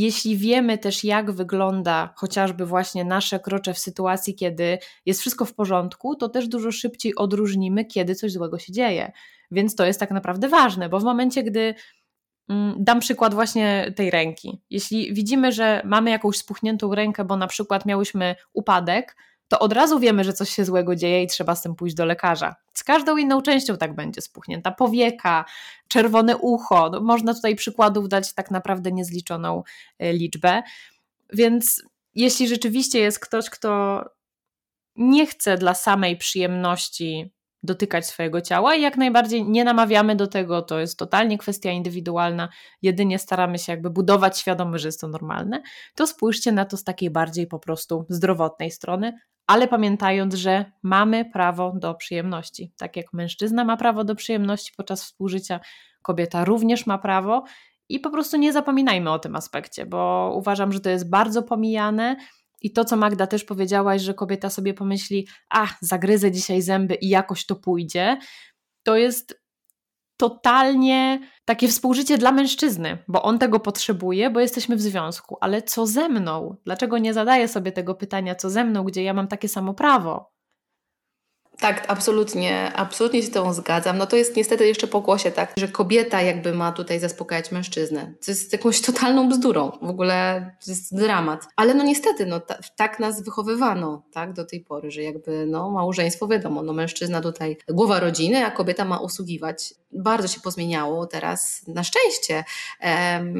jeśli wiemy też, jak wygląda chociażby właśnie nasze krocze w sytuacji, kiedy jest wszystko w porządku, to też dużo szybciej odróżnimy, kiedy coś złego się dzieje. Więc to jest tak naprawdę ważne, bo w momencie, gdy mm, Dam przykład właśnie tej ręki. Jeśli widzimy, że mamy jakąś spuchniętą rękę, bo na przykład miałyśmy upadek, to od razu wiemy, że coś się złego dzieje i trzeba z tym pójść do lekarza. Z każdą inną częścią tak będzie spuchnięta powieka, czerwone ucho. No, można tutaj przykładów dać tak naprawdę niezliczoną e, liczbę. Więc jeśli rzeczywiście jest ktoś, kto nie chce dla samej przyjemności dotykać swojego ciała i jak najbardziej nie namawiamy do tego, to jest totalnie kwestia indywidualna, jedynie staramy się jakby budować świadomość, że jest to normalne, to spójrzcie na to z takiej bardziej po prostu zdrowotnej strony, ale pamiętając, że mamy prawo do przyjemności. Tak jak mężczyzna ma prawo do przyjemności podczas współżycia, kobieta również ma prawo i po prostu nie zapominajmy o tym aspekcie, bo uważam, że to jest bardzo pomijane. I to, co Magda też powiedziałaś, że kobieta sobie pomyśli, a zagryzę dzisiaj zęby i jakoś to pójdzie, to jest totalnie takie współżycie dla mężczyzny, bo on tego potrzebuje, bo jesteśmy w związku. Ale co ze mną? Dlaczego nie zadaję sobie tego pytania, co ze mną, gdzie ja mam takie samo prawo? Tak, absolutnie, absolutnie się z Tobą zgadzam. No to jest niestety jeszcze pokłosie tak, że kobieta jakby ma tutaj zaspokajać mężczyznę. To jest jakąś totalną bzdurą. W ogóle to jest dramat. Ale no niestety, no ta, tak nas wychowywano, tak, do tej pory, że jakby no małżeństwo wiadomo, no mężczyzna tutaj głowa rodziny, a kobieta ma usługiwać. Bardzo się pozmieniało teraz, na szczęście.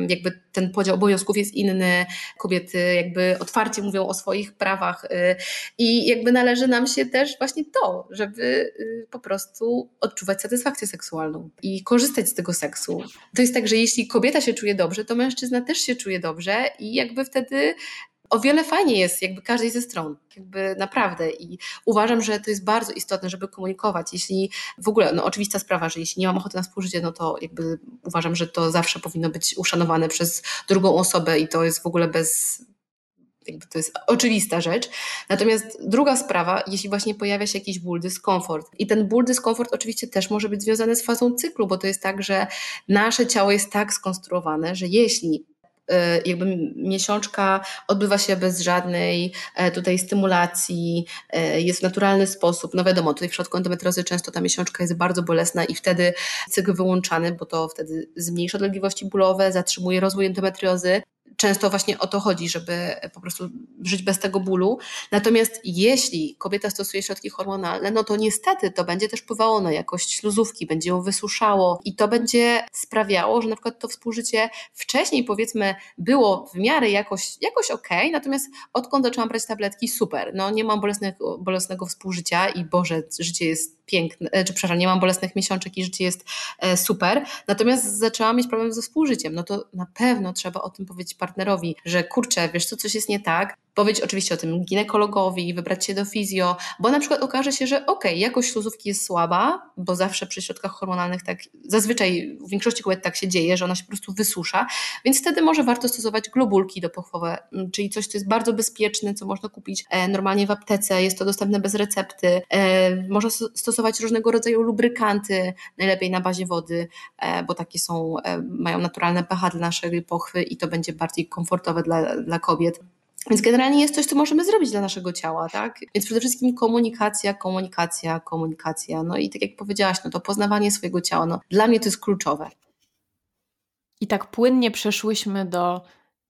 Jakby ten podział obowiązków jest inny. Kobiety jakby otwarcie mówią o swoich prawach y, i jakby należy nam się też właśnie to, żeby y, po prostu odczuwać satysfakcję seksualną i korzystać z tego seksu. To jest tak, że jeśli kobieta się czuje dobrze, to mężczyzna też się czuje dobrze i jakby wtedy o wiele fajniej jest jakby każdej ze stron, jakby naprawdę i uważam, że to jest bardzo istotne, żeby komunikować, jeśli w ogóle, no oczywista sprawa, że jeśli nie mam ochoty na współżycie, no to jakby uważam, że to zawsze powinno być uszanowane przez drugą osobę i to jest w ogóle bez, jakby to jest oczywista rzecz. Natomiast druga sprawa, jeśli właśnie pojawia się jakiś ból, dyskomfort. I ten ból, dyskomfort oczywiście też może być związany z fazą cyklu, bo to jest tak, że nasze ciało jest tak skonstruowane, że jeśli jakby miesiączka odbywa się bez żadnej e, tutaj stymulacji, e, jest w naturalny sposób. No wiadomo, tutaj w przypadku endometriozy często ta miesiączka jest bardzo bolesna i wtedy cykl wyłączany, bo to wtedy zmniejsza dolegliwości bólowe, zatrzymuje rozwój endometriozy często właśnie o to chodzi, żeby po prostu żyć bez tego bólu. Natomiast jeśli kobieta stosuje środki hormonalne, no to niestety to będzie też wpływało na jakość śluzówki, będzie ją wysuszało i to będzie sprawiało, że na przykład to współżycie wcześniej powiedzmy było w miarę jakoś, jakoś ok, natomiast odkąd zaczęłam brać tabletki, super, no nie mam bolesnego, bolesnego współżycia i Boże, życie jest piękne, czy przepraszam, nie mam bolesnych miesiączek i życie jest e, super, natomiast zaczęłam mieć problem ze współżyciem, no to na pewno trzeba o tym powiedzieć partnerowi, że kurczę, wiesz co, coś jest nie tak, powiedzieć oczywiście o tym ginekologowi, wybrać się do fizjo, bo na przykład okaże się, że okay, jakość śluzówki jest słaba, bo zawsze przy środkach hormonalnych tak, zazwyczaj w większości kobiet tak się dzieje, że ona się po prostu wysusza, więc wtedy może warto stosować globulki dopochwowe, mm, czyli coś, co jest bardzo bezpieczne, co można kupić e, normalnie w aptece, jest to dostępne bez recepty, e, można stosować różnego rodzaju lubrykanty, najlepiej na bazie wody, e, bo takie są, mają naturalne pH dla naszej pochwy i to będzie bardziej komfortowe dla, dla kobiet. Więc generalnie jest coś, co możemy zrobić dla naszego ciała, tak? Więc przede wszystkim komunikacja, komunikacja, komunikacja. No i tak jak powiedziałaś, no to poznawanie swojego ciała, no dla mnie to jest kluczowe. I tak płynnie przeszłyśmy do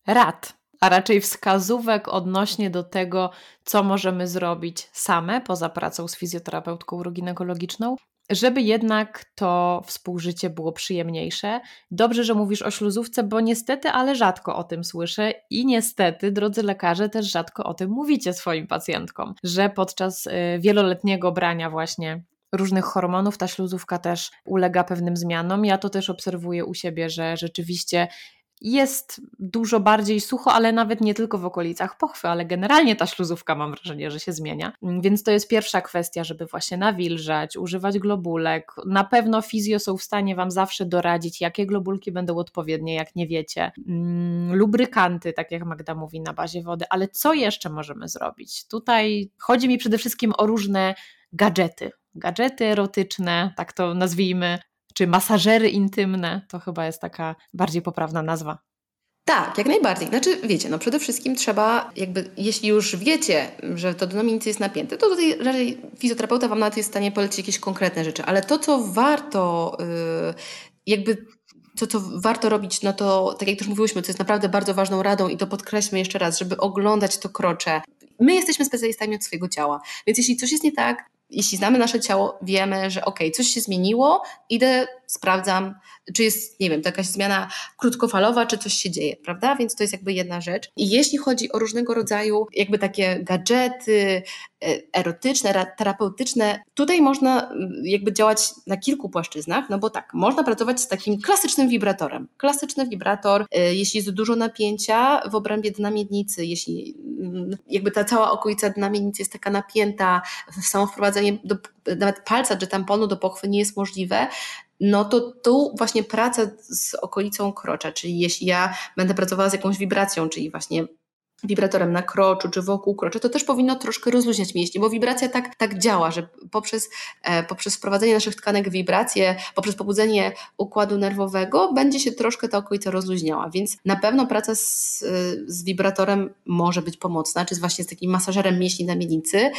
rad, a raczej wskazówek odnośnie do tego, co możemy zrobić same poza pracą z fizjoterapeutką uroginekologiczną, żeby jednak to współżycie było przyjemniejsze. Dobrze, że mówisz o śluzówce, bo niestety, ale rzadko o tym słyszę i niestety, drodzy lekarze, też rzadko o tym mówicie swoim pacjentkom, że podczas y, wieloletniego brania właśnie różnych hormonów ta śluzówka też ulega pewnym zmianom. Ja to też obserwuję u siebie, że rzeczywiście jest dużo bardziej sucho, ale nawet nie tylko w okolicach pochwy, ale generalnie ta śluzówka mam wrażenie, że się zmienia. Więc to jest pierwsza kwestia, żeby właśnie nawilżać, używać globulek. Na pewno fizjo są w stanie Wam zawsze doradzić, jakie globulki będą odpowiednie, jak nie wiecie. Mm, lubrykanty, tak jak Magda mówi, na bazie wody, ale co jeszcze możemy zrobić? Tutaj chodzi mi przede wszystkim o różne gadżety. Gadżety erotyczne, tak to nazwijmy, czy masażery intymne, to chyba jest taka bardziej poprawna nazwa. Tak, jak najbardziej. Znaczy, wiecie, no przede wszystkim trzeba, jakby, jeśli już wiecie, że to denominacja jest napięte, to tutaj raczej fizjoterapeuta Wam nawet jest w stanie polecić jakieś konkretne rzeczy, ale to, co warto, yy, jakby to, co warto robić, no to tak jak już mówiłyśmy, to jest naprawdę bardzo ważną radą i to podkreślmy jeszcze raz, żeby oglądać to krocze. My jesteśmy specjalistami od swojego ciała, więc jeśli coś jest nie tak, jeśli znamy nasze ciało, wiemy, że ok, coś się zmieniło, idę, sprawdzam, czy jest, nie wiem, to jakaś zmiana krótkofalowa, czy coś się dzieje, prawda? Więc to jest jakby jedna rzecz. I jeśli chodzi o różnego rodzaju jakby takie gadżety erotyczne, terapeutyczne, tutaj można jakby działać na kilku płaszczyznach, no bo tak, można pracować z takim klasycznym wibratorem. Klasyczny wibrator, e, jeśli jest dużo napięcia w obrębie dna miednicy, jeśli jakby ta cała okolica dna miednicy jest taka napięta, samo wprowadzenie do, nawet palca czy tamponu do pochwy nie jest możliwe, no to tu właśnie praca z okolicą krocza, czyli jeśli ja będę pracowała z jakąś wibracją, czyli właśnie wibratorem na kroczu czy wokół krocza, to też powinno troszkę rozluźniać mięśnie, bo wibracja tak, tak działa, że poprzez, e, poprzez wprowadzenie naszych tkanek w wibracje, poprzez pobudzenie układu nerwowego będzie się troszkę ta okolica rozluźniała, więc na pewno praca z, z wibratorem może być pomocna, czy właśnie z takim masażerem mięśni na miednicy.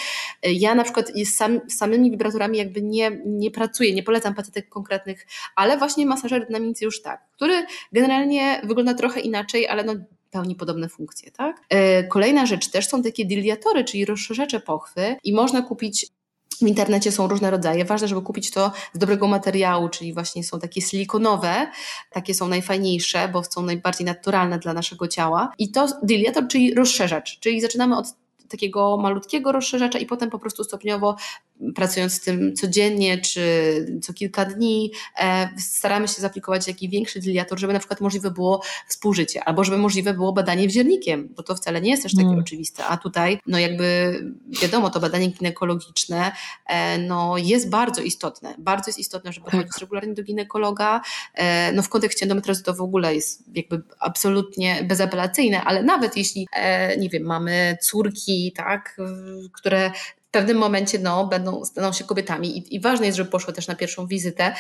Ja na przykład z sam, samymi wibratorami jakby nie, nie pracuję, nie polecam pacjetek konkretnych, ale właśnie masażer na miednicy już tak, który generalnie wygląda trochę inaczej, ale no pełni podobne funkcje. Tak? E, kolejna rzecz też są takie diliatory, czyli rozszerzacze pochwy i można kupić w internecie są różne rodzaje. Ważne, żeby kupić to z dobrego materiału, czyli właśnie są takie silikonowe, takie są najfajniejsze, bo są najbardziej naturalne dla naszego ciała. I to diliator, czyli rozszerzacz, czyli zaczynamy od takiego malutkiego rozszerzacza i potem po prostu stopniowo pracując z tym codziennie czy co kilka dni, e, staramy się zaplikować jakiś większy diliator, żeby na przykład możliwe było współżycie, albo żeby możliwe było badanie wziernikiem, bo to wcale nie jest też takie mm. oczywiste. A tutaj, no jakby wiadomo, to badanie ginekologiczne e, no jest bardzo istotne. Bardzo jest istotne, żeby tak. chodzić regularnie do ginekologa. E, no w kontekście endometriozy to w ogóle jest jakby absolutnie bezapelacyjne, ale nawet jeśli, nie wiem, mamy córki, tak, które w pewnym momencie no, będą, staną się kobietami i, i ważne jest, żeby poszły też na pierwszą wizytę,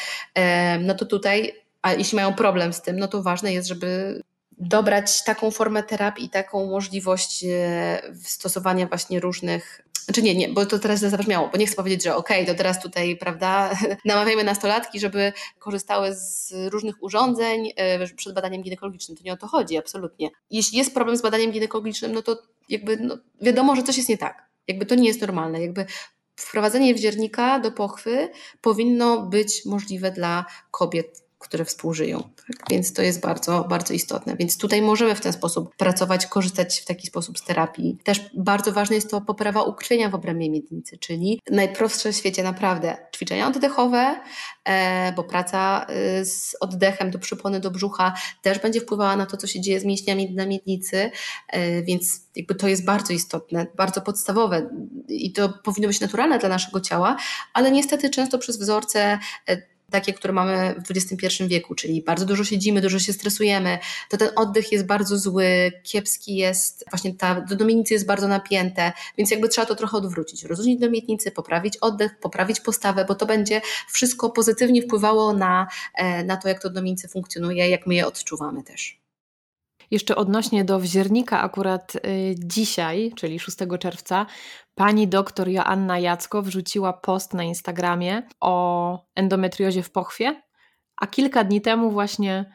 no to tutaj, a jeśli mają problem z tym, no to ważne jest, żeby dobrać taką formę terapii, taką możliwość e, stosowania właśnie różnych znaczy nie, nie, bo to teraz źle zabrzmiało, bo nie chcę powiedzieć, że okej, okay, to teraz tutaj, prawda, namawiamy nastolatki, żeby korzystały z różnych urządzeń e, przed badaniem ginekologicznym. To nie o to chodzi, absolutnie. Jeśli jest problem z badaniem ginekologicznym, no to jakby no, wiadomo, że coś jest nie tak. Jakby to nie jest normalne. Jakby wprowadzenie wdziernika do pochwy powinno być możliwe dla kobiet które współżyją. Tak? Więc to jest bardzo, bardzo istotne. Więc tutaj możemy w ten sposób pracować, korzystać w taki sposób z terapii. Też bardzo ważne jest to poprawa ukrwienia w obrębie miednicy, czyli najprostsze w świecie naprawdę ćwiczenia oddechowe, e, bo praca e, z oddechem do przypony, do brzucha też będzie wpływała na to, co się dzieje z mięśniami na miednicy, e, więc jakby to jest bardzo istotne, bardzo podstawowe i to powinno być naturalne dla naszego ciała, ale niestety często przez wzorce takie, które mamy w XXI wieku, czyli bardzo dużo siedzimy, dużo się stresujemy, to ten oddech jest bardzo zły, kiepski jest, właśnie ta do domienicy jest bardzo napięte, więc jakby trzeba to trochę odwrócić, rozluźnić domienicy, poprawić oddech, poprawić postawę, bo to będzie wszystko pozytywnie wpływało na, e, na to, jak to domienicy funkcjonuje, jak my je odczuwamy też. Jeszcze odnośnie do wziernika, akurat y, dzisiaj, czyli 6 czerwca, pani doktor Joanna Jacko wrzuciła post na Instagramie o endometriozie w pochwie, a kilka dni temu właśnie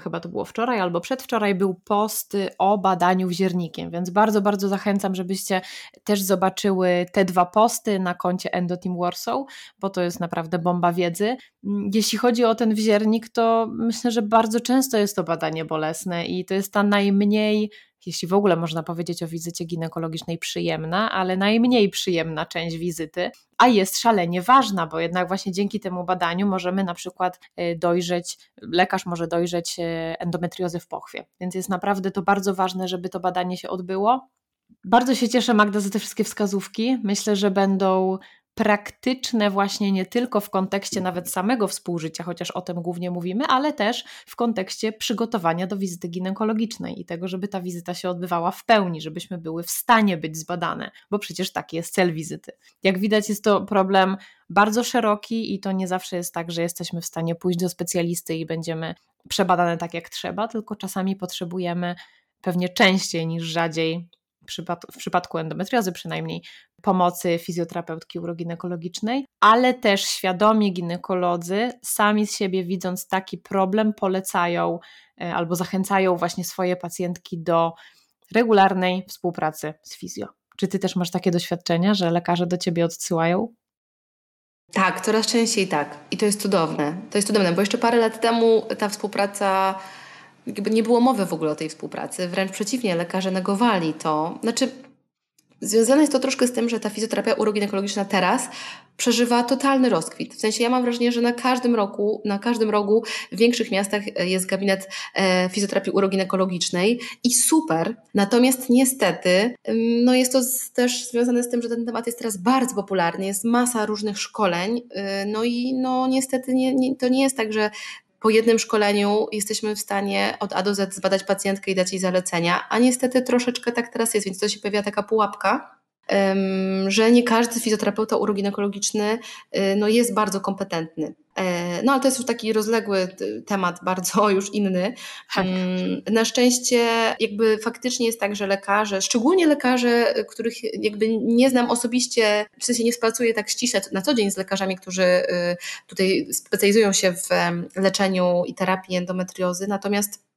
chyba to było wczoraj albo przedwczoraj, był post o badaniu wziernikiem, więc bardzo, bardzo zachęcam, żebyście też zobaczyły te dwa posty na koncie Endoteam Warsaw, bo to jest naprawdę bomba wiedzy. Mm, jeśli chodzi o ten wziernik, to myślę, że bardzo często jest to badanie bolesne i to jest ta najmniej jeśli w ogóle można powiedzieć o wizycie ginekologicznej przyjemna, ale najmniej przyjemna część wizyty, a jest szalenie ważna, bo jednak właśnie dzięki temu badaniu możemy na przykład e, dojrzeć, lekarz może dojrzeć e, endometriozę w pochwie. Więc jest naprawdę to bardzo ważne, żeby to badanie się odbyło. Bardzo się cieszę, Magda, za te wszystkie wskazówki. Myślę, że będą praktyczne właśnie nie tylko w kontekście nawet samego współżycia, chociaż o tym głównie mówimy, ale też w kontekście przygotowania do wizyty ginekologicznej i tego, żeby ta wizyta się odbywała w pełni, żebyśmy były w stanie być zbadane, bo przecież taki jest cel wizyty. Jak widać, jest to problem bardzo szeroki i to nie zawsze jest tak, że jesteśmy w stanie pójść do specjalisty i będziemy przebadane tak jak trzeba, tylko czasami potrzebujemy pewnie częściej niż rzadziej w przypadku endometriozy przynajmniej, pomocy fizjoterapeutki uroginekologicznej, ale też świadomi ginekolodzy sami z siebie widząc taki problem polecają e, albo zachęcają właśnie swoje pacjentki do regularnej współpracy z fizjo. Czy ty też masz takie doświadczenia, że lekarze do ciebie odsyłają? Tak, coraz częściej tak. I to jest cudowne. To jest cudowne, bo jeszcze parę lat temu ta współpraca jakby nie było mowy w ogóle o tej współpracy. Wręcz przeciwnie, lekarze negowali to. Znaczy, związane jest to troszkę z tym, że ta fizjoterapia uroginekologiczna teraz przeżywa totalny rozkwit. W sensie ja mam wrażenie, że na każdym roku, na każdym rogu w większych miastach e, jest gabinet e, fizjoterapii uroginekologicznej i super. Natomiast niestety, no jest to też związane z tym, że ten temat jest teraz bardzo popularny, jest masa różnych szkoleń, e, no i no niestety nie, nie, to nie jest tak, że po jednym szkoleniu jesteśmy w stanie od A do Z zbadać pacjentkę i dać jej zalecenia, a niestety troszeczkę tak teraz jest, więc to się pojawia taka pułapka, że nie każdy fizjoterapeuta uroginekologiczny y, no, jest bardzo kompetentny. E, no ale to jest już taki rozległy temat, bardzo już inny. Tak. Na szczęście jakby faktycznie jest tak, że lekarze, szczególnie lekarze, których jakby nie znam osobiście, w sensie nie współpracuję tak ściśle na co dzień z lekarzami, którzy y, tutaj specjalizują się w leczeniu i terapii endometriozy, natomiast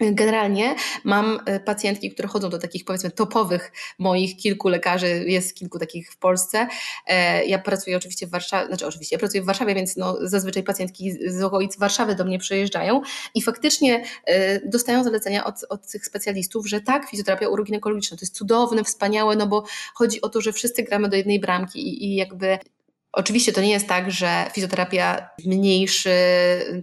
Generalnie mam e, pacjentki, które chodzą do takich powiedzmy topowych moich kilku lekarzy, jest kilku takich w Polsce. E, ja pracuję oczywiście w Warszawie, znaczy oczywiście ja pracuję w Warszawie, więc no zazwyczaj pacjentki z okolic Warszawy do mnie przyjeżdżają i faktycznie e, dostają zalecenia od, od tych specjalistów, że tak, fizjoterapia uroginekologiczna to jest cudowne, wspaniałe, no bo chodzi o to, że wszyscy gramy do jednej bramki i, i jakby Oczywiście to nie jest tak, że fizjoterapia zmniejszy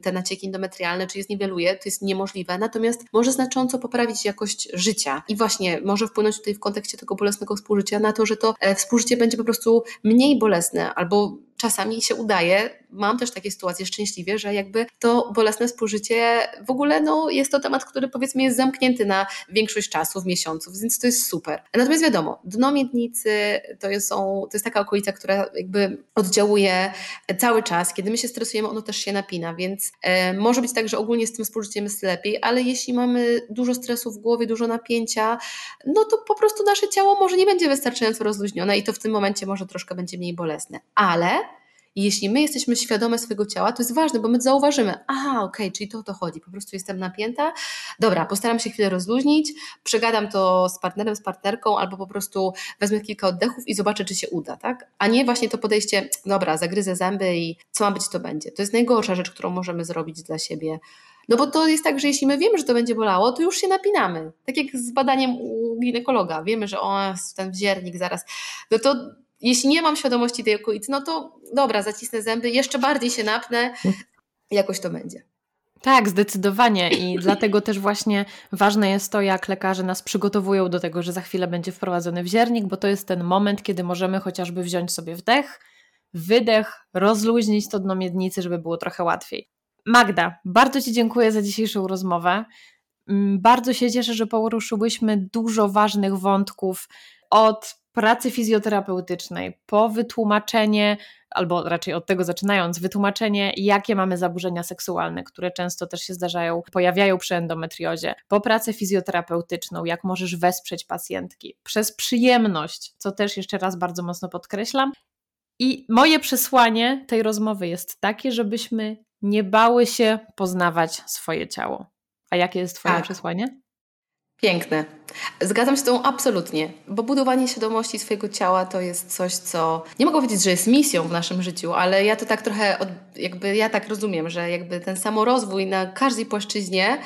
te nacieki endometrialne, czy je zniweluje, to jest niemożliwe, natomiast może znacząco poprawić jakość życia. I właśnie może wpłynąć tutaj w kontekście tego bolesnego współżycia na to, że to e, współżycie będzie po prostu mniej bolesne albo czasami się udaje, mam też takie sytuacje szczęśliwie, że jakby to bolesne współżycie w ogóle no, jest to temat, który powiedzmy jest zamknięty na większość czasów, miesiąców, więc to jest super. Natomiast wiadomo, dno miednicy to są, to jest taka okolica, która jakby oddziałuje cały czas. Kiedy my się stresujemy, ono też się napina, więc e, może być tak, że ogólnie z tym współżyciem jest lepiej, ale jeśli mamy dużo stresu w głowie, dużo napięcia, no to po prostu nasze ciało może nie będzie wystarczająco rozluźnione i to w tym momencie może troszkę będzie mniej bolesne. Ale i jeśli my jesteśmy świadome swojego ciała, to jest ważne, bo my zauważymy, aha, okej, okay, czyli to o to chodzi, po prostu jestem napięta, dobra, postaram się chwilę rozluźnić, przegadam to z partnerem, z partnerką, albo po prostu wezmę kilka oddechów i zobaczę, czy się uda, tak? A nie właśnie to podejście, dobra, zagryzę zęby i co ma być, to będzie. To jest najgorsza rzecz, którą możemy zrobić dla siebie. No bo to jest tak, że jeśli my wiemy, że to będzie bolało, to już się napinamy. Tak jak z badaniem u ginekologa. Wiemy, że o, ten wziernik zaraz. No to jeśli nie mam świadomości tej okolicy, no to dobra, zacisnę zęby, jeszcze bardziej się napnę, jakoś to będzie. Tak, zdecydowanie i dlatego też właśnie ważne jest to, jak lekarze nas przygotowują do tego, że za chwilę będzie wprowadzony wziernik, bo to jest ten moment, kiedy możemy chociażby wziąć sobie wdech, wydech, rozluźnić to dno miednicy, żeby było trochę łatwiej. Magda, bardzo Ci dziękuję za dzisiejszą rozmowę. Mm, bardzo się cieszę, że poruszyłyśmy dużo ważnych wątków od pracy fizjoterapeutycznej, po wytłumaczenie, albo raczej od tego zaczynając, wytłumaczenie, jakie mamy zaburzenia seksualne, które często też się zdarzają, pojawiają przy endometriozie, po pracę fizjoterapeutyczną, jak możesz wesprzeć pacjentki, przez przyjemność, co też jeszcze raz bardzo mocno podkreślam. I moje przesłanie tej rozmowy jest takie, żebyśmy nie bały się poznawać swoje ciało. A jakie jest Twoje tak. przesłanie? Piękne. Zgadzam się z tą absolutnie, bo budowanie świadomości swojego ciała to jest coś, co nie mogę powiedzieć, że jest misją w naszym życiu, ale ja to tak trochę, od, jakby ja tak rozumiem, że jakby ten samorozwój na każdej płaszczyźnie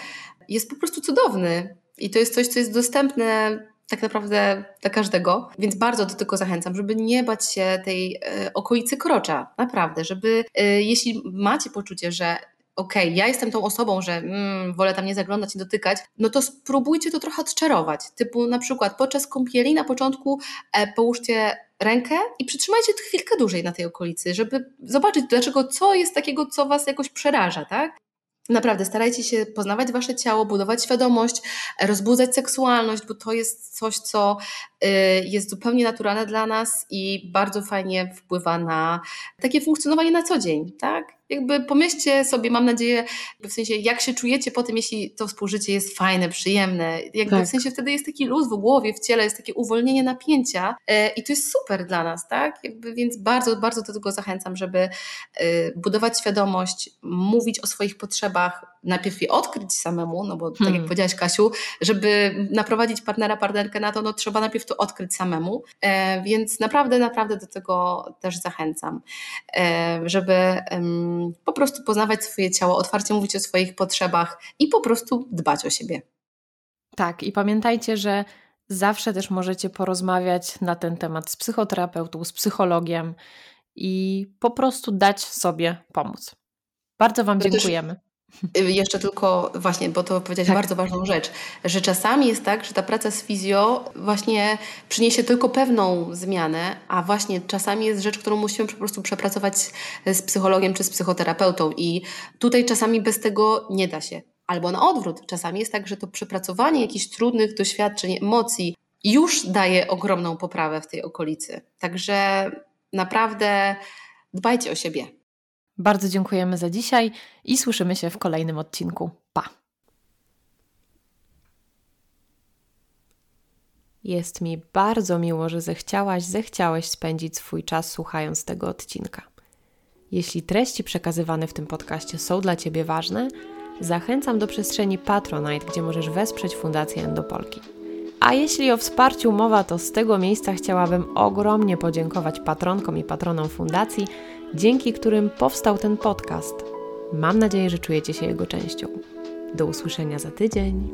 jest po prostu cudowny. I to jest coś, co jest dostępne tak naprawdę dla każdego, więc bardzo do tego zachęcam, żeby nie bać się tej e, okolicy krocza, naprawdę, żeby e, jeśli macie poczucie, że okej, okay, ja jestem tą osobą, że mm, wolę tam nie zaglądać i dotykać, no to spróbujcie to trochę odczarować. Typu na przykład podczas kąpieli na początku e, połóżcie rękę i przytrzymajcie chwilkę dłużej na tej okolicy, żeby zobaczyć, dlaczego, co jest takiego, co Was jakoś przeraża, tak? Naprawdę starajcie się poznawać wasze ciało, budować świadomość, rozbudzać seksualność, bo to jest coś, co jest zupełnie naturalne dla nas i bardzo fajnie wpływa na takie funkcjonowanie na co dzień, tak? jakby pomyślcie sobie, mam nadzieję, w sensie jak się czujecie po tym, jeśli to współżycie jest fajne, przyjemne, jakby tak. w sensie wtedy jest taki luz w głowie, w ciele, jest takie uwolnienie napięcia e, i to jest super dla nas, tak? Jakby, więc bardzo, bardzo do tego zachęcam, żeby e, budować świadomość, mówić o swoich potrzebach, najpierw je odkryć samemu, no bo tak hmm. jak powiedziałaś Kasiu, żeby naprowadzić partnera, partnerkę na to, no trzeba najpierw to odkryć samemu, e, więc naprawdę, naprawdę do tego też zachęcam, żeby po prostu poznawać swoje ciało, otwarcie mówić o swoich potrzebach i po prostu dbać o siebie. Tak, i pamiętajcie, że zawsze też możecie porozmawiać na ten temat z psychoterapeutą, z psychologiem i po prostu dać sobie pomóc. Bardzo Wam dziękujemy. Y, jeszcze tylko właśnie, bo to powiedziałeś tak. bardzo ważną rzecz, że czasami jest tak, że ta praca z fizjo właśnie przyniesie tylko pewną zmianę, a właśnie czasami jest rzecz, którą musimy po prostu przepracować z psychologiem czy z psychoterapeutą i tutaj czasami bez tego nie da się. Albo na odwrót, czasami jest tak, że to przepracowanie jakichś trudnych doświadczeń, emocji już daje ogromną poprawę w tej okolicy. Także naprawdę dbajcie o siebie. Bardzo dziękujemy za dzisiaj i słyszymy się w kolejnym odcinku. Pa! Jest mi bardzo miło, że zechciałaś, zechciałeś spędzić swój czas słuchając tego odcinka. Jeśli treści przekazywane w tym podcaście są dla Ciebie ważne, zachęcam do przestrzeni Patronite, gdzie możesz wesprzeć Fundację Endopolki. A jeśli o wsparciu mowa, to z tego miejsca chciałabym ogromnie podziękować patronkom i patronom fundacji, dzięki którym powstał ten podcast. Mam nadzieję, że czujecie się jego częścią. Do usłyszenia za tydzień.